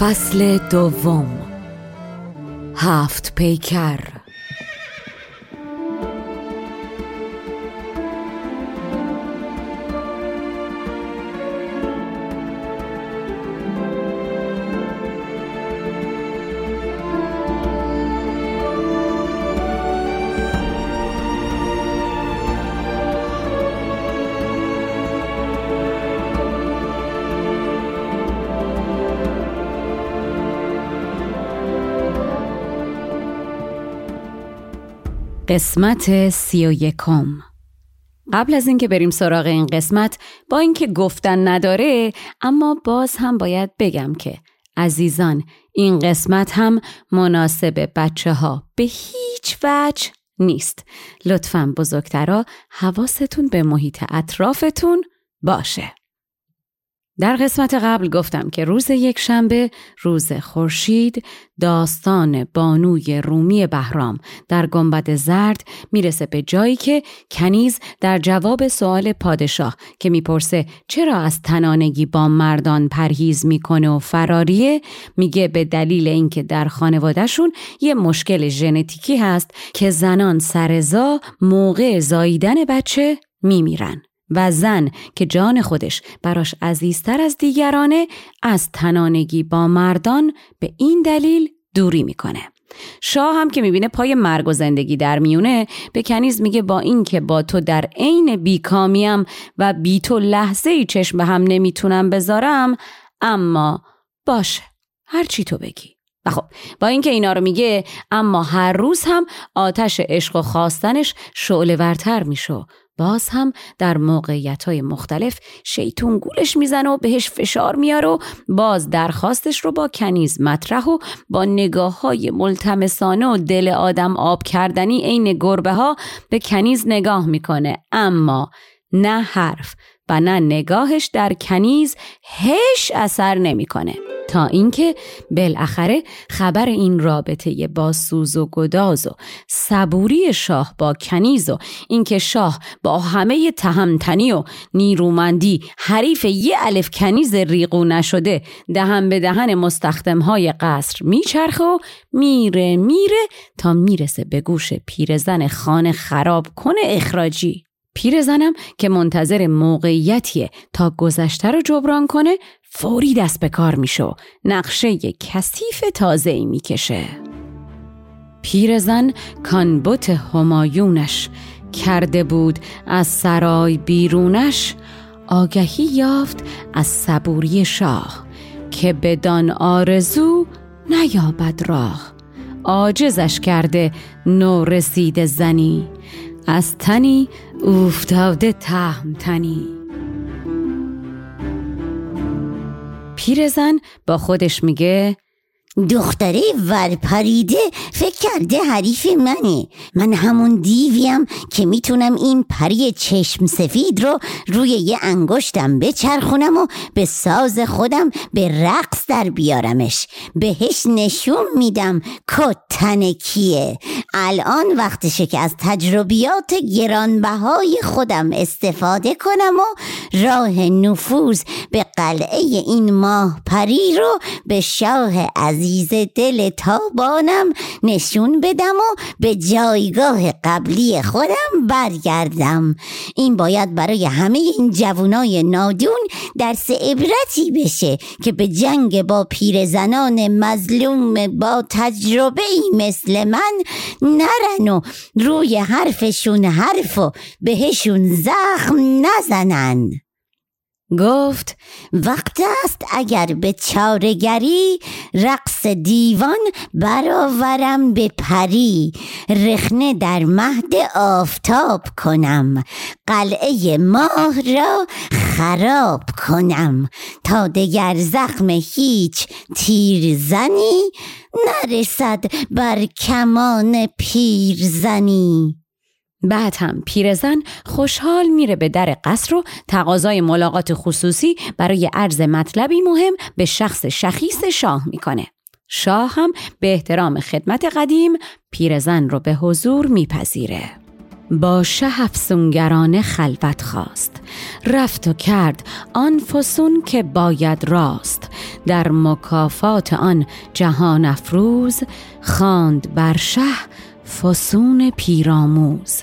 فصل دوم. هفت پیکر. قسمت سی و یکم. قبل از اینکه بریم سراغ این قسمت با اینکه گفتن نداره اما باز هم باید بگم که عزیزان این قسمت هم مناسب بچه ها به هیچ وجه نیست. لطفا بزرگترا حواستون به محیط اطرافتون باشه. در قسمت قبل گفتم که روز یک شنبه روز خورشید داستان بانوی رومی بهرام در گنبد زرد می‌رسه به جایی که کنیز در جواب سوال پادشاه که می‌پرسه چرا از تنانگی با مردان پرهیز می‌کنه و فراریه میگه به دلیل اینکه در خانوادهشون یه مشکل ژنتیکی هست که زنان سرزا موقع زاییدن بچه میمیرن. و زن که جان خودش براش عزیزتر از دیگرانه از تنانگی با مردان به این دلیل دوری می‌کنه. شاه هم که می‌بینه پای مرگ و زندگی در میونه به کنیز میگه با اینکه با تو در عین بیکامیم و بی تو لحظه ای چشم به هم نمی‌تونم بذارم اما باشه هر چی تو بگی و خب با اینکه اینا رو میگه اما هر روز هم آتش عشق و خواستنش شعله ورتر میشه باز هم در موقعیت های مختلف شیطون گولش می‌زنه و بهش فشار میاره و باز درخواستش رو با کنیز مطرح و با نگاه های ملتمسانه و دل آدم آب کردنی عین گربه ها به کنیز نگاه می‌کنه. اما نه حرف و نه نگاهش در کنیز هیچ اثر نمی‌کنه. تا اینکه بالاخره خبر این رابطه با سوز و گداز و صبوری شاه با کنیز و اینکه شاه با همه تهمتنی و نیرومندی حریف یه الف کنیز ریقو نشده دهن به دهن مستخدمهای قصر میچرخه و میره میره تا می‌رسه به گوش پیرزن خانه خراب کنه اخراجی پیرزنم که منتظر موقعیتیه تا گذشته رو جبران کنه فوری دست به کار میشه نقشه کثیف تازه ای می‌کشه پیرزن کانبوت همایونش کرده بود از سرای بیرونش آگهی یافت از صبوری شاه که بدان آرزو نیابد راه. عاجزش کرده نو رسید زنی. از تنی افتاده تنی. پیرزن با خودش میگه دختره ورپریده فکر کرده حریف منه. من همون دیویم که می‌تونم این پری چشم سفید رو روی یه انگشتم بچرخونم و به ساز خودم به رقص در بیارمش. بهش نشون میدم کتن کیه. الان وقتشه که از تجربیات گرانبهای خودم استفاده کنم و راه نفوذ به قلعه این ماه پری رو به شاه عزیز عزیز دل تابانم نشون بدم و به جایگاه قبلی خودم برگردم. این باید برای همه این جوانای نادون درس عبرتی بشه که به جنگ با پیرزنان مظلوم با تجربه مثل من نرن و روی حرفشون حرف و بهشون زخم نزنن. گفت وقت است اگر به چارگری رقص دیوان برآورم به پری. رخنه در مهد آفتاب کنم. قلعه ماه را خراب کنم. تا دگر زخم هیچ تیرزنی نرسد بر کمان پیرزنی بعد هم پیرزن خوشحال میره به در قصر و تقاضای ملاقات خصوصی برای عرض مطلبی مهم به شخص شخیص شاه می‌کنه. شاه هم به احترام خدمت قدیم پیرزن رو به حضور میپذیره. با شه افسونگرانه خلوت خواست رفت و کرد آن فسون که باید راست در مکافات آن جهان افروز خواند بر شه فسون پیراموز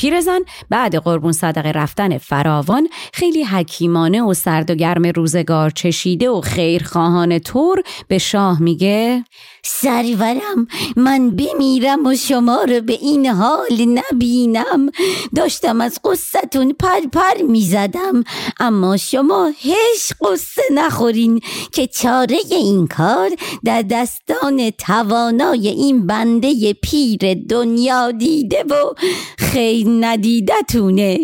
پیرزن بعد قربون صدقه رفتن فراوان خیلی حکیمانه و سرد و گرم روزگار چشیده و خیرخواهان طور به شاه میگه سرورم. من بمیرم و شما رو به این حال نبینم. داشتم از قصتون پر پر می‌زدم. اما شما هیچ قصه نخورین که چاره این کار در دستان توانای این بنده پیر دنیا دیده و خیلی ندیدتونه.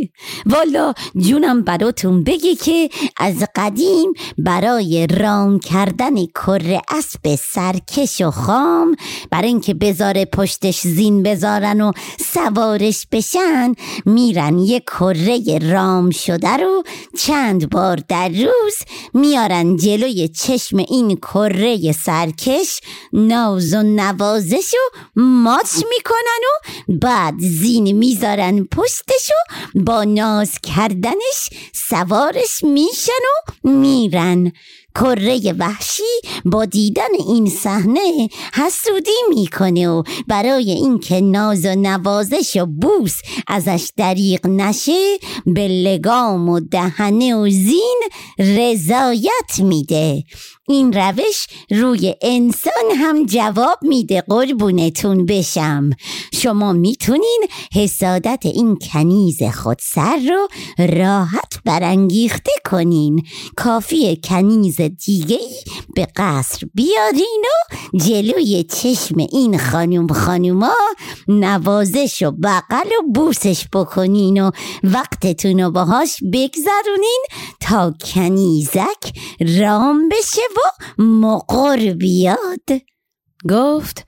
والا جونم براتون بگه که از قدیم برای رام کردن کره اسب سرکش خام برای اینکه بذاره پشتش زین بذارن و سوارش بشن میرن یه کره رام شده رو چند بار در روز میارن جلوی چشم این کره سرکش ناز و نوازش و ماچ می‌کنن و بعد زین می‌ذارن پشتش و با ناز کردنش سوارش میشن و میرن. کره وحشی با دیدن این صحنه حسودی می‌کنه و برای اینکه ناز و نوازش و بوس ازش دریغ نشه به لگام و دهنه و زین رضایت میده. این روش روی انسان هم جواب میده قربونتون بشم. شما می‌تونین حسادت این کنیز خودسر رو راحت برانگیخته کنین. کافی کنیز دیگه به قصر بیارین و جلوی چشم این خانوم خانوما نوازش و بغل و بوسش بکنین و وقتتون رو باهاش بگذرونین تا کنیزک رام بشه و مقر بیاد. گفت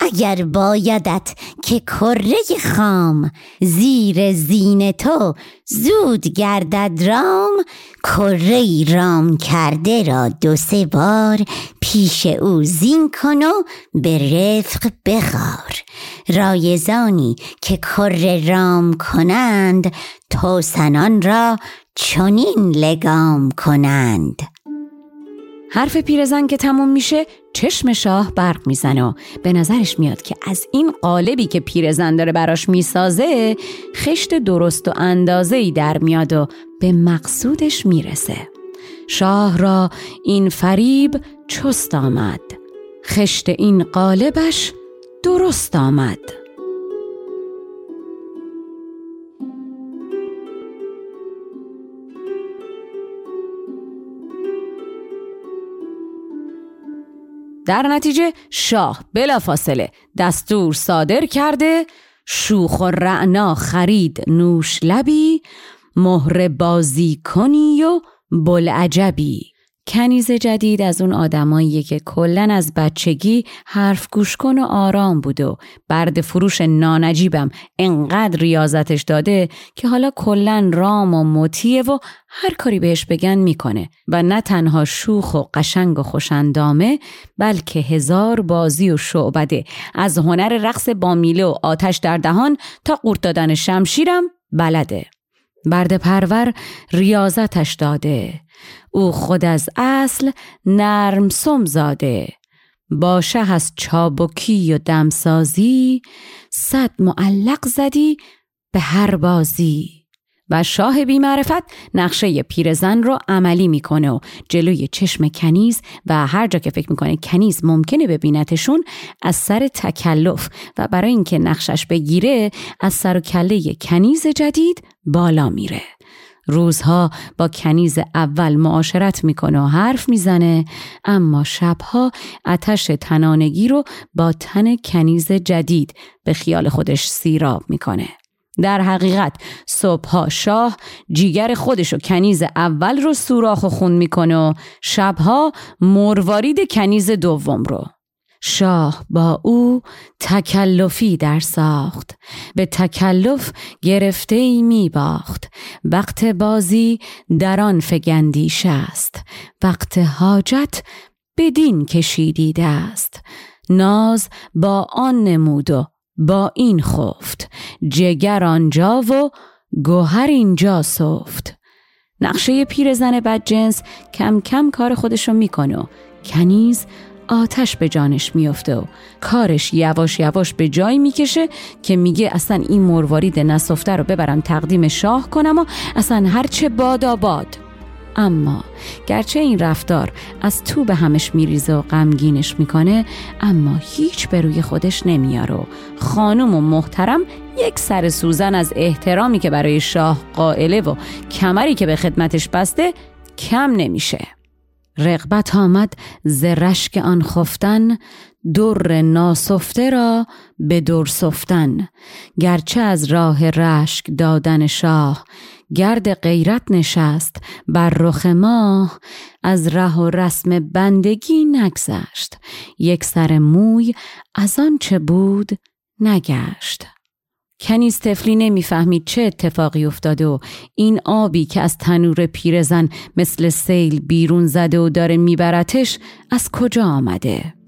اگر بایدت که کره خام زیر زین تو زود گردد رام کره رام کرده را دو سه بار پیش او زین کن و به رفق بخار. رایزانی که کره رام کنند توسنان را چنین لگام کنند. حرف پیرزن که تموم میشه چشم شاه برق می‌زنه و به نظرش میاد که از این قالبی که پیرزن داره براش می‌سازه خشت درست و اندازه ای در میاد و به مقصودش می‌رسه. شاه را این فریب چست آمد. خشت این قالبش درست آمد. در نتیجه شاه بلافاصله دستور صادر کرده شوخ و رعنا خرید نوش لبی مهر بازی کنی و بلعجبی. کنیز جدید از اون آدماییه که کلا از بچگی حرف گوش کن و آرام بود و برد فروش نانجیبم انقدر ریاضتش داده که حالا کلا رام و مطیعه و هر کاری بهش بگن می‌کنه و نه تنها شوخ و قشنگ و خوشندامه بلکه هزار بازی و شعبده. از هنر رقص با میله و آتش در دهان تا قورت دادن شمشیرم بلده. برد پرور ریاضتش داده. او خود از اصل نرم سم زاده. با شه از چابکی و دمسازی صد معلق زدی به هر بازی. و شاه بیمعرفت نقشه پیرزن رو عملی می‌کنه و جلوی چشم کنیز و هر جا که فکر می‌کنه کنیز ممکنه ببینتشون از سر تکلف و برای اینکه نقشش بگیره از سر و کله کنیز جدید بالا میره. روزها با کنیز اول معاشرت می‌کنه و حرف می‌زنه اما شبها آتش تنانگی رو با تن کنیز جدید به خیال خودش سیراب می‌کنه. در حقیقت صبحها شاه جیگر خودش و کنیز اول رو سوراخ و خون می‌کنه و شبها مروارید کنیز دوم رو. شاه با او تکلفی در ساخت. به تکلف گرفته ای می باخت وقت بازی در آن فگندی شست وقت حاجت بدین کشیدی است. ناز با آن نمود و با این خفت. جگر آنجا و گوهر اینجا سفت. نقشه پیرزن بدجنس کم کم کار خودشو می‌کنه کنیز آتش به جانش میافته و کارش یواش یواش به جایی می‌کشه که میگه اصلا این مروارید نصفته رو ببرم تقدیم شاه کنم و اصلا هرچه باد باد اما گرچه این رفتار از تو به همش میریزه و غمگینش می‌کنه اما هیچ به روی خودش نمیاره و خانم و محترم یک سر سوزن از احترامی که برای شاه قائله و کمری که به خدمتش بسته کم نمیشه. رغبت آمد ز رشک آن خفتن در ناسفته را به در سفتن. گرچه از راه رشک دادن شاه گرد غیرت نشست بر رخ ماه از ره و رسم بندگی نگذشت. یک سر موی از آن چه بود نگشت. کنیز تفلی نمی‌فهمید چه اتفاقی افتاده و این آبی که از تنور پیرزن مثل سیل بیرون زده و داره میبرتش از کجا آمده؟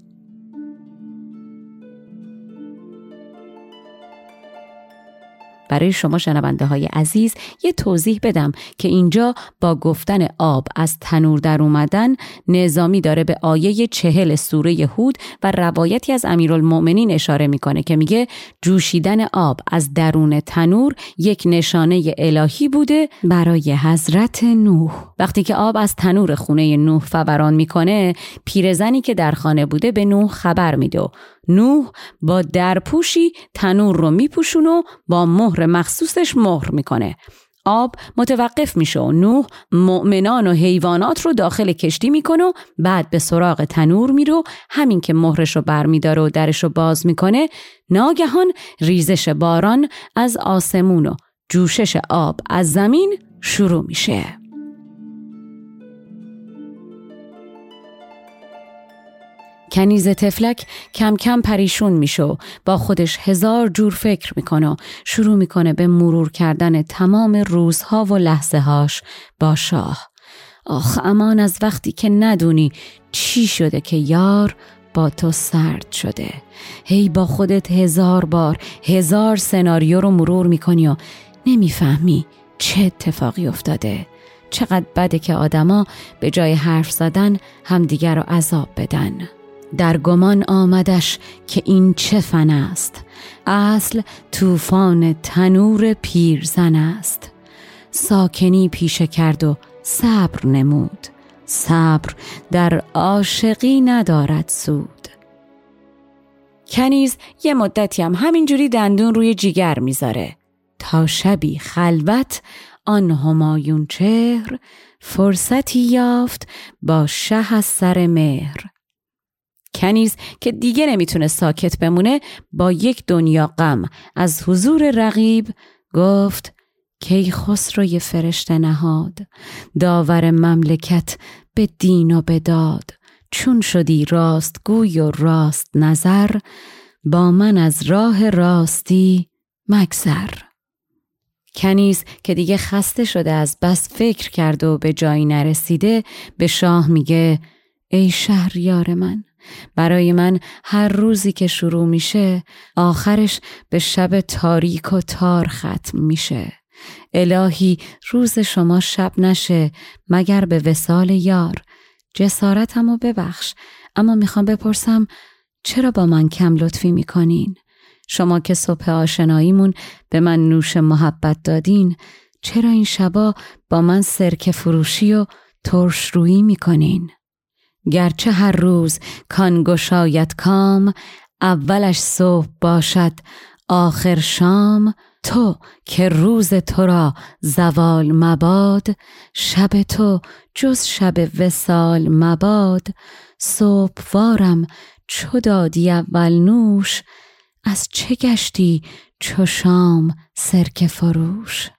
برای شما شنونده های عزیز یه توضیح بدم که اینجا با گفتن آب از تنور در اومدن نظامی داره به آیه چهل سوره هود و روایتی از امیرالمؤمنین اشاره می‌کنه که میگه جوشیدن آب از درون تنور یک نشانه الهی بوده برای حضرت نوح. وقتی که آب از تنور خونه نوح فوران می‌کنه پیرزنی که در خانه بوده به نوح خبر میده نوح با درپوشی تنور رو میپوشون و با مهر مخصوصش مهر می‌کنه. آب متوقف میشه و نوح مؤمنان و حیوانات رو داخل کشتی می‌کنه و بعد به سراغ تنور میره همین که مهرش رو برمیداره و درش رو باز می‌کنه ناگهان ریزش باران از آسمون و جوشش آب از زمین شروع میشه. کنیز تفلک کم کم پریشون میشه و با خودش هزار جور فکر می‌کنه و شروع می‌کنه به مرور کردن تمام روزها و لحظه هاش با شاه. آخ امان از وقتی که ندونی چی شده که یار با تو سرد شده. هی با خودت هزار بار هزار سناریو رو مرور می‌کنی و نمی‌فهمی چه اتفاقی افتاده. چقدر بده که آدما به جای حرف زدن همدیگر رو عذاب بدن. در گمان آمدش که این چه فن است. اصل طوفان تنور پیرزن است. ساکنی پیشه کرد و صبر نمود. صبر در عاشقی ندارد سود. کنیز یه مدتی هم همینجوری دندون روی جیگر می‌ذاره. تا شبی خلوت آن همایون چهر فرصتی یافت با شه از سر مهر. کنیز که دیگه نمی‌تونه ساکت بمونه با یک دنیا غم از حضور رقیب گفت کی خسروی فرشته نهاد؟ داور مملکت به دین و به داد. چون شدی راست گوی و راست نظر با من از راه راستی مگذر. کنیز که دیگه خسته شده از بس فکر کرد و به جایی نرسیده به شاه میگه ای شهریار من برای من هر روزی که شروع میشه آخرش به شب تاریک و تار ختم میشه الهی روز شما شب نشه مگر به وسال یار جسارتمو ببخش اما می‌خوام بپرسم چرا با من کم لطفی می‌کنین؟ شما که صبح آشناییمون به من نوش محبت دادین چرا این شبا با من سرک فروشی و ترش رویی می‌کنین؟ گرچه هر روز کان گشاید کام اولش صبح باشد آخر شام. تو که روز تو را زوال مباد شب تو جز شب وسال مباد. صبح وارم چو دادی اول نوش از چه گشتی چو شام سرک فروش؟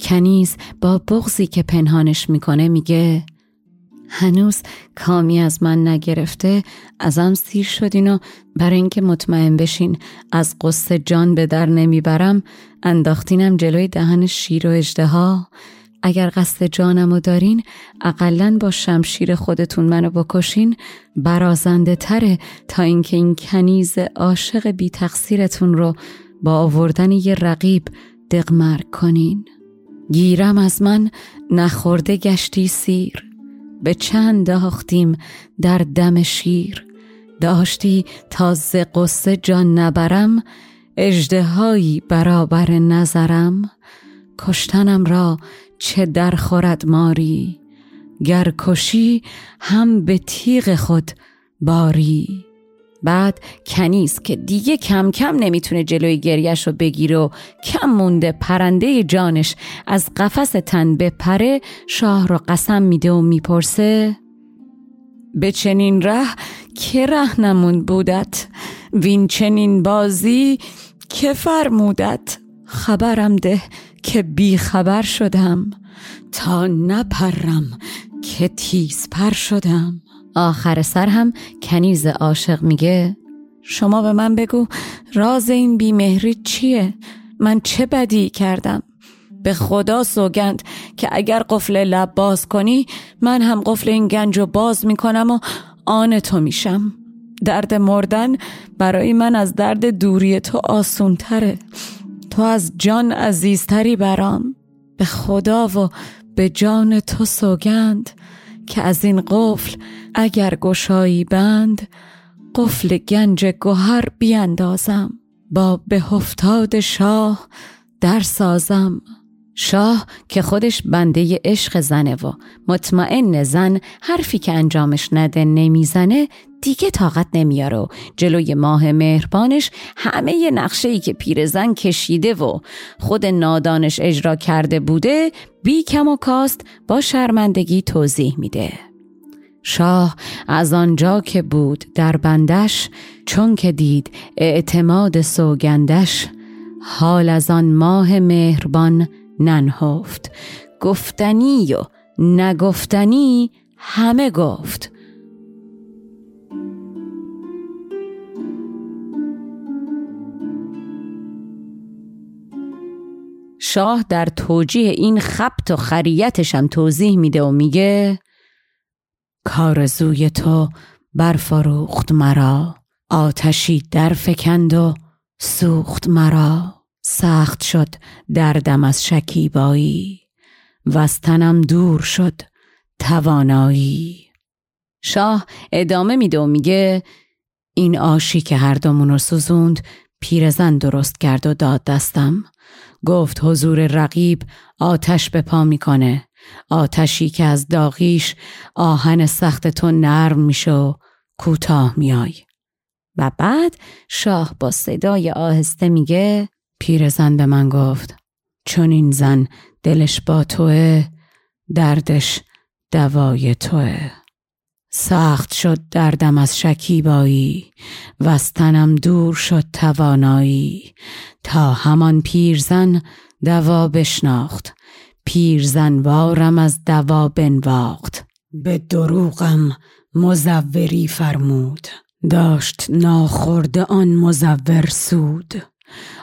کنیز با بغزی که پنهانش می‌کنه میگه هنوز کامی از من نگرفته ازم سیر شدین و برای اینکه مطمئن بشین از قصه جان به در نمی‌برم انداختینم جلوی دهن شیر و اجده اگر قصد جانمو دارین اقلا با شمشیر خودتون منو بکشین. برازنده تره تا اینکه این کنیز عاشق بی تقصیرتون رو با آوردن یه رقیب دقمرک کنین. گیرم از من نخورده گشتی سیر. به چند داختیم در دم شیر. داشتی تا ز قصه جان نبرم اجدهایی برابر نظرم. کشتنم را چه در خورد ماری گر کشی هم به تیغ خود باری. بعد کنیز که دیگه کم کم نمی‌تونه جلوی گریش رو بگیره و کم مونده پرنده جانش از قفس تن بپره شاه رو قسم میده و می‌پرسه به چنین ره که ره نمون بودت؟ وین چنین بازی که فرمودت؟ خبرم ده که بی خبر شدم تا نپرم که تیز پر شدم. آخر سر هم کنیز عاشق میگه شما به من بگو راز این بیمهری چیه؟ من چه بدی کردم؟ به خدا سوگند که اگر قفل لب باز کنی من هم قفل این گنج رو باز می‌کنم و آن تو میشم درد مردن برای من از درد دوری تو آسون تو از جان عزیزتری برام به خدا و به جان تو سوگند که از این قفل اگر گشایی بند قفل گنج گوهر بیاندازم با به هفتاد شاه در سازم شاه که خودش بنده عشق زنه و مطمئن زن حرفی که انجامش نده نمی‌زنه دیگه طاقت نمیاره و جلوی ماه مهربانش همه نقشه ای که پیرزن کشیده و خود نادانش اجرا کرده بوده بی کم و کاست با شرمندگی توضیح میده. شاه از آنجا که بود در بندش چون که دید اعتماد سوگندش حال از آن ماه مهربان ننهفت. گفتنی و نگفتنی همه گفت. شاه در توجیه این خبت و خریتشم توضیح میده و میگه کارزوی تو برفروخت مرا. آتشی در فکند و سوخت مرا. سخت شد دردم از شکیبایی و از تنم دور شد توانایی. شاه ادامه میده و میگه این آشی که هر دومون رو سوزوند پیرزن درست کرد و داد دستم. گفت حضور رقیب آتش به پا می‌کنه. آتشی که از داغیش آهن سخت تو نرم میشه و کوتاه میای. و بعد شاه با صدای آهسته میگه پیرزن به من گفت چون این زن دلش با توه دردش دوای توه. سخت شد دردم از شکیبایی و از دور شد توانایی. تا همان پیرزن دوا بشناخت پیرزن وارم از دوا بنواخت. به دروغم مزوری فرمود. داشت ناخورده آن مزور سود.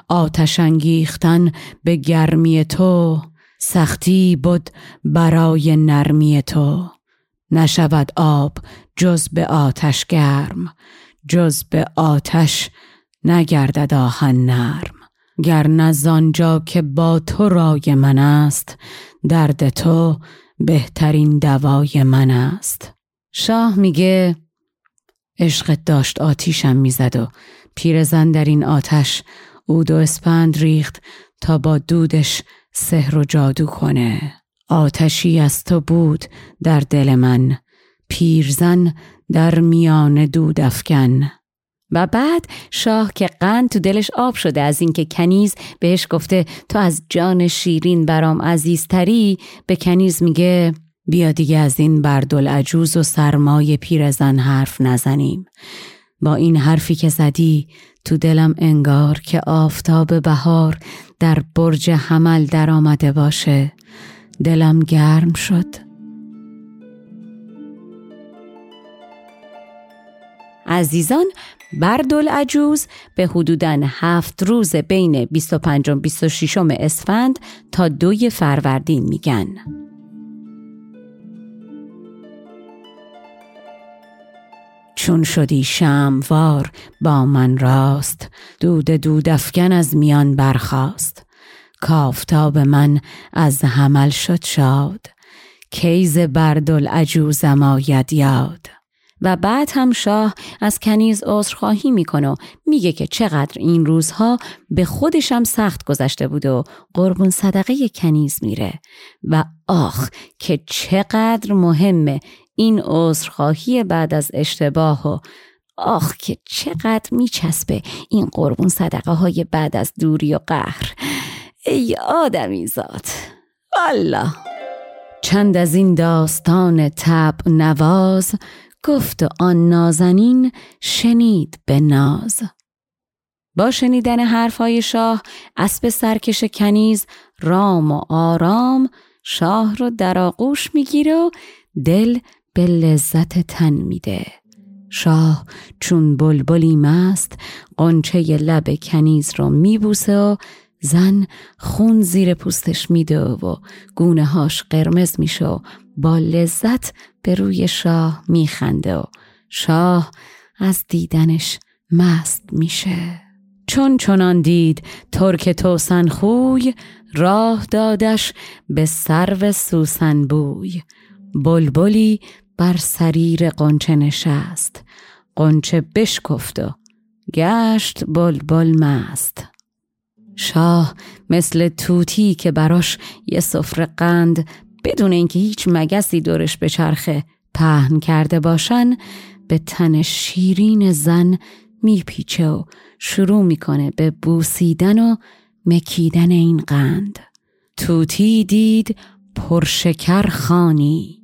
آتش انگیختن به گرمی تو سختی بود برای نرمی تو. نشود آب جز به آتش گرم جز به آتش نگردد آهن نرم. گر نزانجا که با تو رای من است درد تو بهترین دوای من است. شاه میگه عشقت داشت آتیشم می‌زد و پیرزن در این آتش اود و اسپند ریخت تا با دودش سحر و جادو کنه. آتشی از تو بود در دل من. پیرزن در میان دود افکن. و بعد شاه که قند تو دلش آب شده از اینکه کنیز بهش گفته تو از جان شیرین برام عزیزتری به کنیز میگه بیا دیگه از این بردل عجوز و سرمای پیرزن حرف نزنیم. با این حرفی که زدی تو دلم انگار که آفتاب بهار در برج حمل در آمده باشه. دلم گرم شد. عزیزان بردل عجوز به حدوداً هفت روز بین 25 و 26 اسفند تا دوی فروردین میگن. چون شدی شموار با من راست. دود دودفکن از میان برخاست. کافتاب من از حمل شد شاد. کیز بردل عجوزم آید یاد. و بعد هم شاه از کنیز عذرخواهی می‌کنه و میگه که چقدر این روزها به خودشم سخت گذشته بود و قربون صدقه کنیز میره. و آخ که چقدر مهمه این عذرخواهی بعد از اشتباه و آخ که چقدر میچسبه این قربون صدقه های بعد از دوری و قهر. ای آدمی ذات. الله. چند از این داستان تب نواز گفت آن نازنین شنید به ناز. با شنیدن حرفهای شاه اسب سرکش کنیز رام و آرام شاه رو در آغوش می‌گیره و دل به لذت تن میده. شاه چون بلبلی مست قنچه لب کنیز رو میبوسه و زن خون زیر پوستش میده و گونه هاش قرمز میشه و با لذت به روی شاه میخنده و شاه از دیدنش مست میشه. چون چنان دید ترک توسن خوی راه دادش به سرو سوسن بوی بلبلی بر سریر قنچه نشست. قنچه بشکفت و گشت بلبل مست. شاه مثل توتی که براش یه سفره قند بدون اینکه هیچ مگسی دورش به چرخه پهن کرده باشن به تن شیرین زن میپیچه و شروع می‌کنه به بوسیدن و مکیدن این قند. توتی دید پرشکر خانی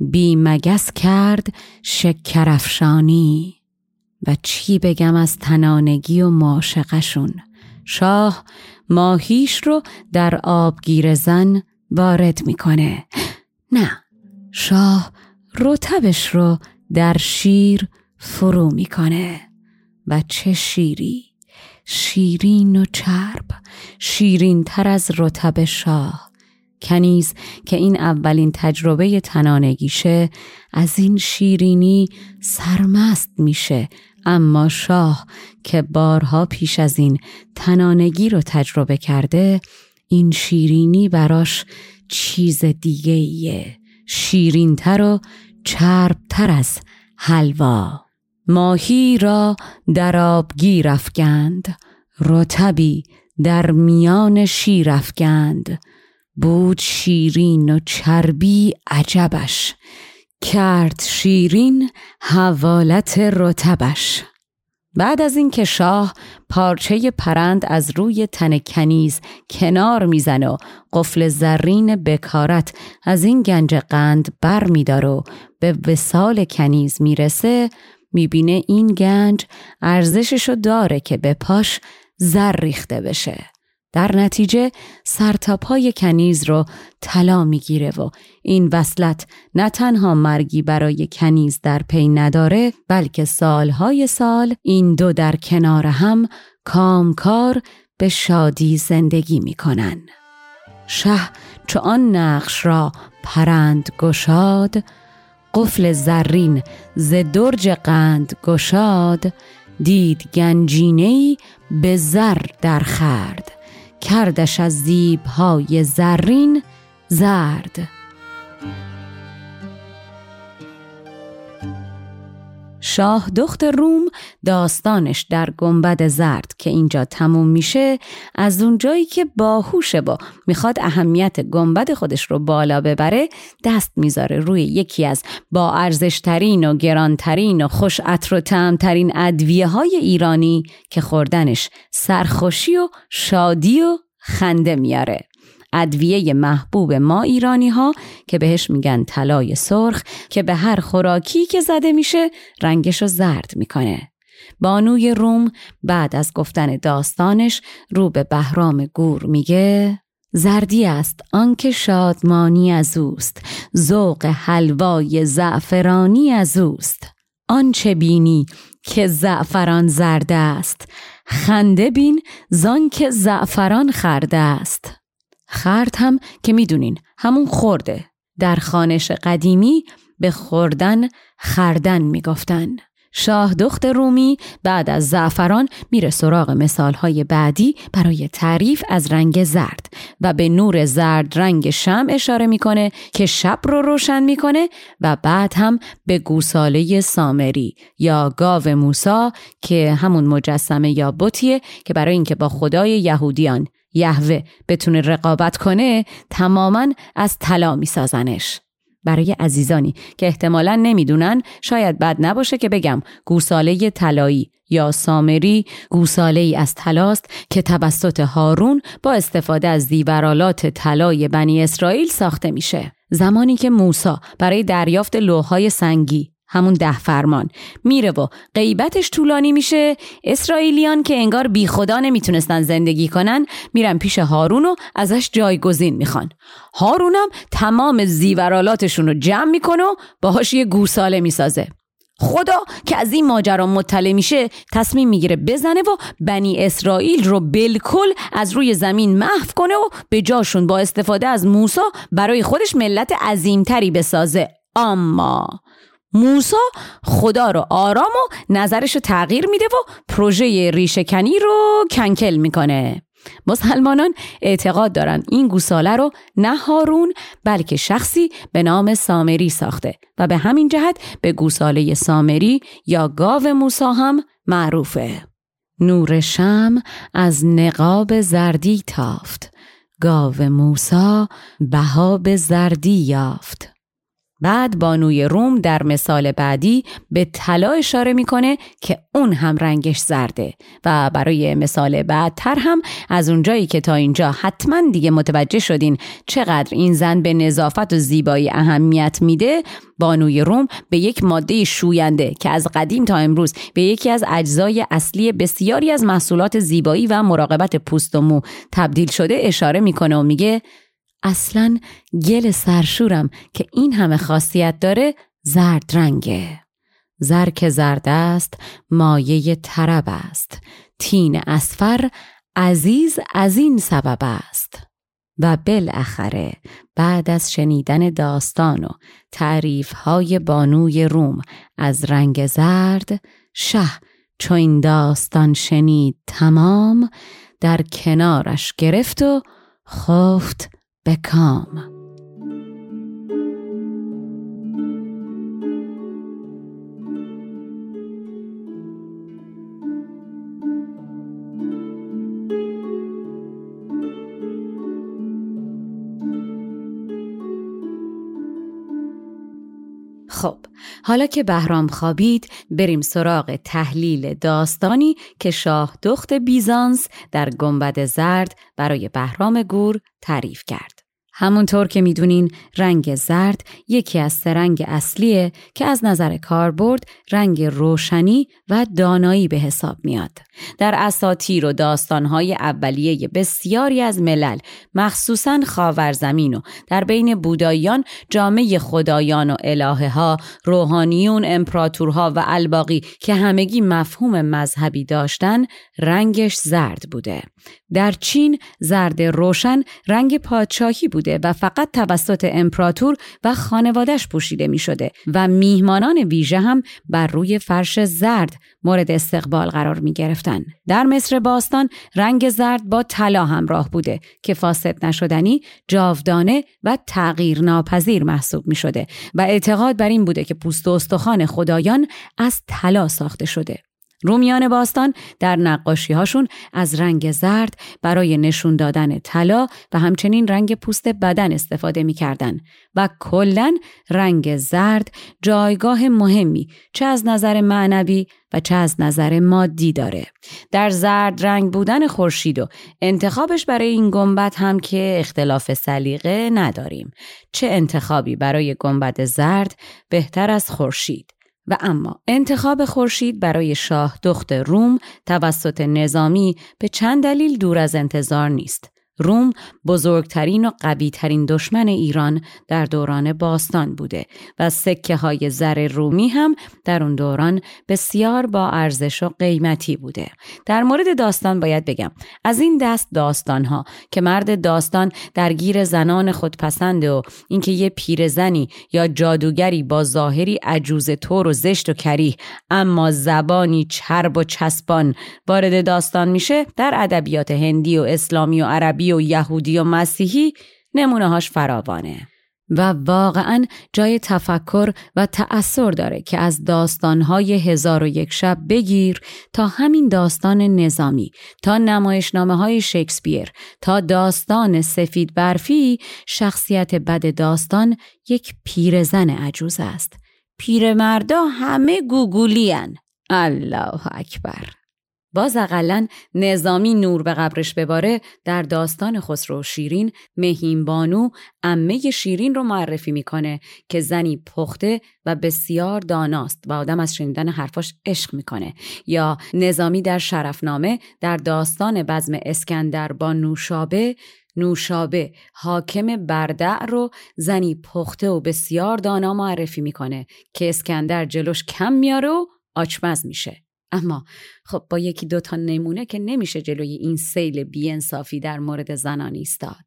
بی مگس کرد شکرفشانی و چی بگم از تنانگی و معاشقشون شاه ماهیش رو در آبگیر زن وارد می‌کنه. نه شاه رتبش رو در شیر فرو می‌کنه و چه شیری؟ شیرین و چرب شیرین تر از رتب شاه. کنیز که این اولین تجربه تنانگیشه از این شیرینی سرمست میشه. اما شاه که بارها پیش از این تنانگی رو تجربه کرده این شیرینی براش چیز دیگه ایه شیرینتر و چربتر از حلوا. ماهی را در آبگیر افگند رتبی در میان شیر افگند بود شیرین و چربی عجبش کرد شیرین حوالت رتبش بعد از اینکه شاه پارچه پرند از روی تن کنیز کنار می‌زنه و قفل زرین بکارت از این گنج قند بر میدار و به وسال کنیز می‌رسه می‌بینه این گنج ارزششو داره که به پاش زر ریخته بشه. در نتیجه سرتاپای کنیز رو طلا می‌گیره و این وصلت نه تنها مرگی برای کنیز در پی نداره بلکه سالهای سال این دو در کنار هم کامکار به شادی زندگی می‌کنن. شه چو آن نقش را پرند گشاد قفل زرین ز درج قند گشاد دید گنجینهی به زر در خرد. کردش از زیبهای زرین زرد. شاه دخت روم داستانش در گنبد زرد که اینجا تموم میشه از اونجایی که باهوشه با می‌خواد اهمیت گنبد خودش رو بالا ببره دست می‌ذاره روی یکی از با ارزشترین و گرانترین و خوش عطر و تمترین ادویه های ایرانی که خوردنش سرخوشی و شادی و خنده میاره. ادویه محبوب ما ایرانی ها که بهش میگن طلای سرخ که به هر خوراکی که زده میشه رنگش رو زرد می‌کنه. بانوی روم بعد از گفتن داستانش رو به بهرام گور میگه زردی است آنکه شادمانی از اوست ذوق حلوای زعفرانی از اوست آنچه بینی که زعفران زرد است خنده بین زان که زعفران خرده است خرد هم که می‌دونین همون خورده. در خانش قدیمی به خوردن خردن می‌گفتن. شاه دخت رومی بعد از زعفران میره سراغ مثالهای بعدی برای تعریف از رنگ زرد و به نور زرد رنگ شم اشاره می‌کنه که شب رو روشن می‌کنه و بعد هم به گوساله سامری یا گاو موسا که همون مجسمه یا بطیه که برای اینکه با خدای یهودیان یهوه بتونه رقابت کنه تماما از طلا میسازنش. برای عزیزانی که احتمالا نمی‌دونن شاید بد نباشه که بگم گوساله طلایی یا سامری گوساله ای از طلاست که توسط هارون با استفاده از دیورالات طلای بنی اسرائیل ساخته میشه. زمانی که موسی برای دریافت لوهای سنگی همون ده فرمان. میره و غیبتش طولانی میشه. اسرائیلیان که انگار بی خدا نمی‌تونستن زندگی کنن میرن پیش هارون و ازش جایگزین می‌خوان. هارونم تمام زیورالاتشون رو جمع می‌کنه و باهاش یه گوساله می‌سازه. خدا که از این ماجرا مطلع میشه تصمیم می‌گیره بزنه و بنی اسرائیل رو بالکل از روی زمین محو کنه و به جاشون با استفاده از موسا برای خودش ملت عظیمتری بسازه. اما موسا خدا رو آرام و نظرش رو تغییر میده و پروژه ریشکنی رو کنکل می‌کنه. مسلمانان اعتقاد دارن این گوساله رو نه هارون بلکه شخصی به نام سامری ساخته و به همین جهت به گوساله سامری یا گاو موسا هم معروفه. نور شم از نقاب زردی تافت. گاو موسا بها به زردی یافت. بعد بانوی روم در مثال بعدی به طلا اشاره می‌کنه که اون هم رنگش زرده و برای مثال بعدتر هم از اونجایی که تا اینجا حتما دیگه متوجه شدین چقدر این زن به نظافت و زیبایی اهمیت میده بانوی روم به یک ماده شوینده که از قدیم تا امروز به یکی از اجزای اصلی بسیاری از محصولات زیبایی و مراقبت پوست و مو تبدیل شده اشاره می‌کنه و میگه اصلا گل سرشورم که این همه خاصیت داره زرد رنگه. زر که زرد است مایه طرب است. تین اسفر عزیز از این سبب است. و بالاخره بعد از شنیدن داستان و تعریف های بانوی روم از رنگ زرد شه چو این داستان شنید تمام در کنارش گرفت و خفت به حالا که بهرام خوابید بریم سراغ تحلیل داستانی که شاه دخت بیزانس در گنبد زرد برای بهرام گور تعریف کرد. همونطور که می‌دونین رنگ زرد یکی از سه رنگ اصلیه که از نظر کاربرد رنگ روشنی و دانایی به حساب میاد. در اساطیر و داستانهای اولیه بسیاری از ملل مخصوصا خاورزمین و در بین بوداییان جامعه خدایان و الهه ها روحانیون امپراتورها و الباقی که همگی مفهوم مذهبی داشتن رنگش زرد بوده در چین زرد روشن رنگ پادشاهی بوده و فقط توسط امپراتور و خانوادش پوشیده می شده و میهمانان ویژه هم بر روی فرش زرد مورد استقبال قرار می گرفتن. در مصر باستان رنگ زرد با طلا همراه بوده که فاسد نشدنی، جاودانه و تغییر ناپذیر محسوب می شده و اعتقاد بر این بوده که پوست و استخوان خدایان از طلا ساخته شده. رومیان باستان در نقاشی هاشون از رنگ زرد برای نشون دادن طلا و همچنین رنگ پوست بدن استفاده می‌کردن و کلا رنگ زرد جایگاه مهمی چه از نظر معنوی و چه از نظر مادی داره. در زرد رنگ بودن خورشید و انتخابش برای این گنبد هم که اختلاف سلیقه نداریم. چه انتخابی برای گنبد زرد بهتر از خورشید؟ و اما انتخاب خورشید برای شاه دخت روم توسط نظامی به چند دلیل دور از انتظار نیست. روم بزرگترین و قویترین دشمن ایران در دوران باستان بوده و سکه های زر رومی هم در اون دوران بسیار با ارزش و قیمتی بوده. در مورد داستان باید بگم از این دست داستان ها که مرد داستان درگیر زنان خودپسند و اینکه یه پیرزنی یا جادوگری با ظاهری عجوز طور و زشت و کریه اما زبانی چرب و چسبان وارد داستان میشه در ادبیات هندی و اسلامی و عربی و یهودی و مسیحی نمونه هاش فراوانه. و واقعا جای تفکر و تأثیر داره که از داستانهای هزار و یک شب بگیر تا همین داستان نظامی تا نمایشنامه های شکسپیر تا داستان سفید برفی شخصیت بد داستان یک پیرزن عجوز است. پیرمردا همه گوگولی الله اکبر. باز اقلا نظامی نور به قبرش بباره در داستان خسرو شیرین مهین بانو امه شیرین رو معرفی می‌کنه که زنی پخته و بسیار داناست و آدم از شنیدن حرفاش عشق می‌کنه. یا نظامی در شرفنامه در داستان بزم اسکندر با نوشابه نوشابه حاکم بردع رو زنی پخته و بسیار دانا معرفی می‌کنه که اسکندر جلوش کم میاره و آچمز میشه. اما خب با یکی دوتا نمونه که نمیشه جلوی این سیل بیانصافی در مورد زنان ایستاد.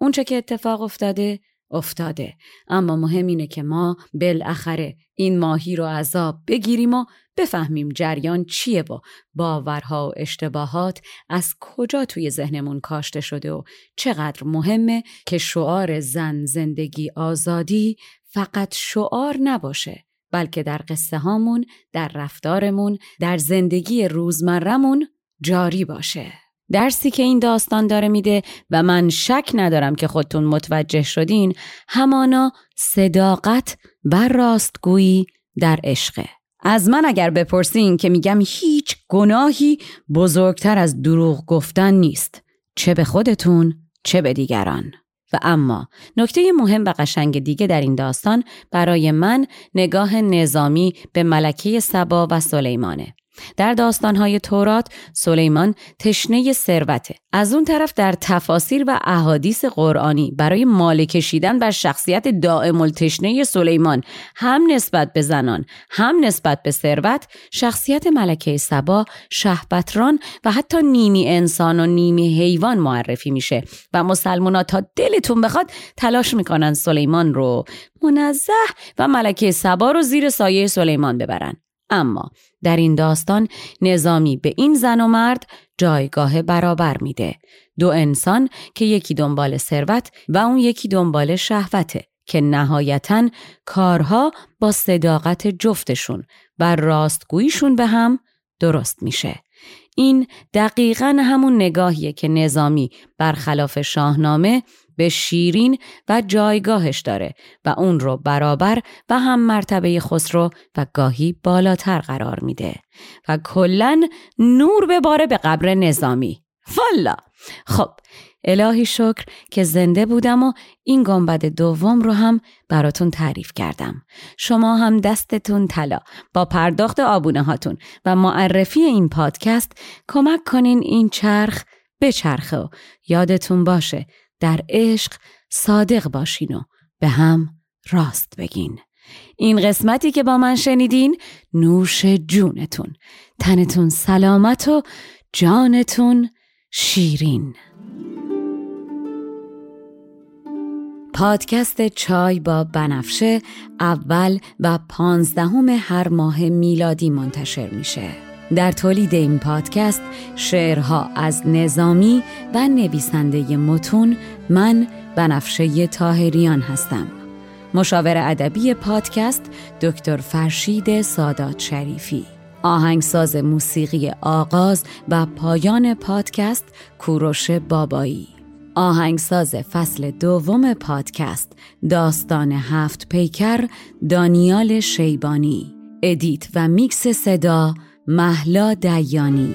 اونچه که اتفاق افتاده افتاده. اما مهم اینه که ما بالاخره این ماهی رو عذاب بگیریم و بفهمیم جریان چیه و باورها و اشتباهات از کجا توی ذهنمون کاشته شده و چقدر مهمه که شعار زن زندگی آزادی فقط شعار نباشه. بلکه در قصه هامون، در رفتارمون، در زندگی روزمرمون جاری باشه. درسی که این داستان داره میده و من شک ندارم که خودتون متوجه شدین همانا صداقت و راستگویی در عشقه. از من اگر بپرسین که میگم هیچ گناهی بزرگتر از دروغ گفتن نیست. چه به خودتون چه به دیگران. و اما نکته مهم و قشنگ دیگه در این داستان برای من نگاه نظامی به ملکه سبا و سلیمانه. در داستانهای تورات سلیمان تشنه ثروته. از اون طرف در تفاسیر و احادیث قرآنی برای مال کشیدن بر شخصیت دائم التشنه سلیمان هم نسبت به زنان هم نسبت به ثروت شخصیت ملکه سبا شهبتران و حتی نیمی انسان و نیمی حیوان معرفی میشه و مسلمونا تا دلتون بخواد تلاش می‌کنن سلیمان رو منزه و ملکه سبا رو زیر سایه سلیمان ببرن. اما در این داستان نظامی به این زن و مرد جایگاه برابر میده. دو انسان که یکی دنبال ثروت و اون یکی دنبال شهوته که نهایتا کارها با صداقت جفتشون و راستگوییشون به هم درست میشه. این دقیقا همون نگاهیه که نظامی برخلاف شاهنامه به شیرین و جایگاهش داره و اون رو برابر و هم مرتبه خسرو و گاهی بالاتر قرار میده. و کلا نور بباره به قبر نظامی. والا! خب الهی شکر که زنده بودم و این گنبد دوم رو هم براتون تعریف کردم. شما هم دستتون طلا. با پرداخت آبونه هاتون و معرفی این پادکست کمک کنین این چرخ بچرخه و یادتون باشه در عشق صادق باشین و به هم راست بگین. این قسمتی که با من شنیدین نوش جونتون. تنتون سلامت و جانتون شیرین. پادکست چای با بنفشه اول و پانزدهم هر ماه میلادی منتشر میشه. در تولید این پادکست شعرها از نظامی و نویسنده متون من بنفشه تاهریان هستم. مشاور ادبی پادکست دکتر فرشید سادات شریفی. آهنگساز موسیقی آغاز و پایان پادکست کوروش بابایی. آهنگساز فصل دوم پادکست داستان هفت پیکر دانیال شیبانی. Edit و میکس صدا مهلا دیانی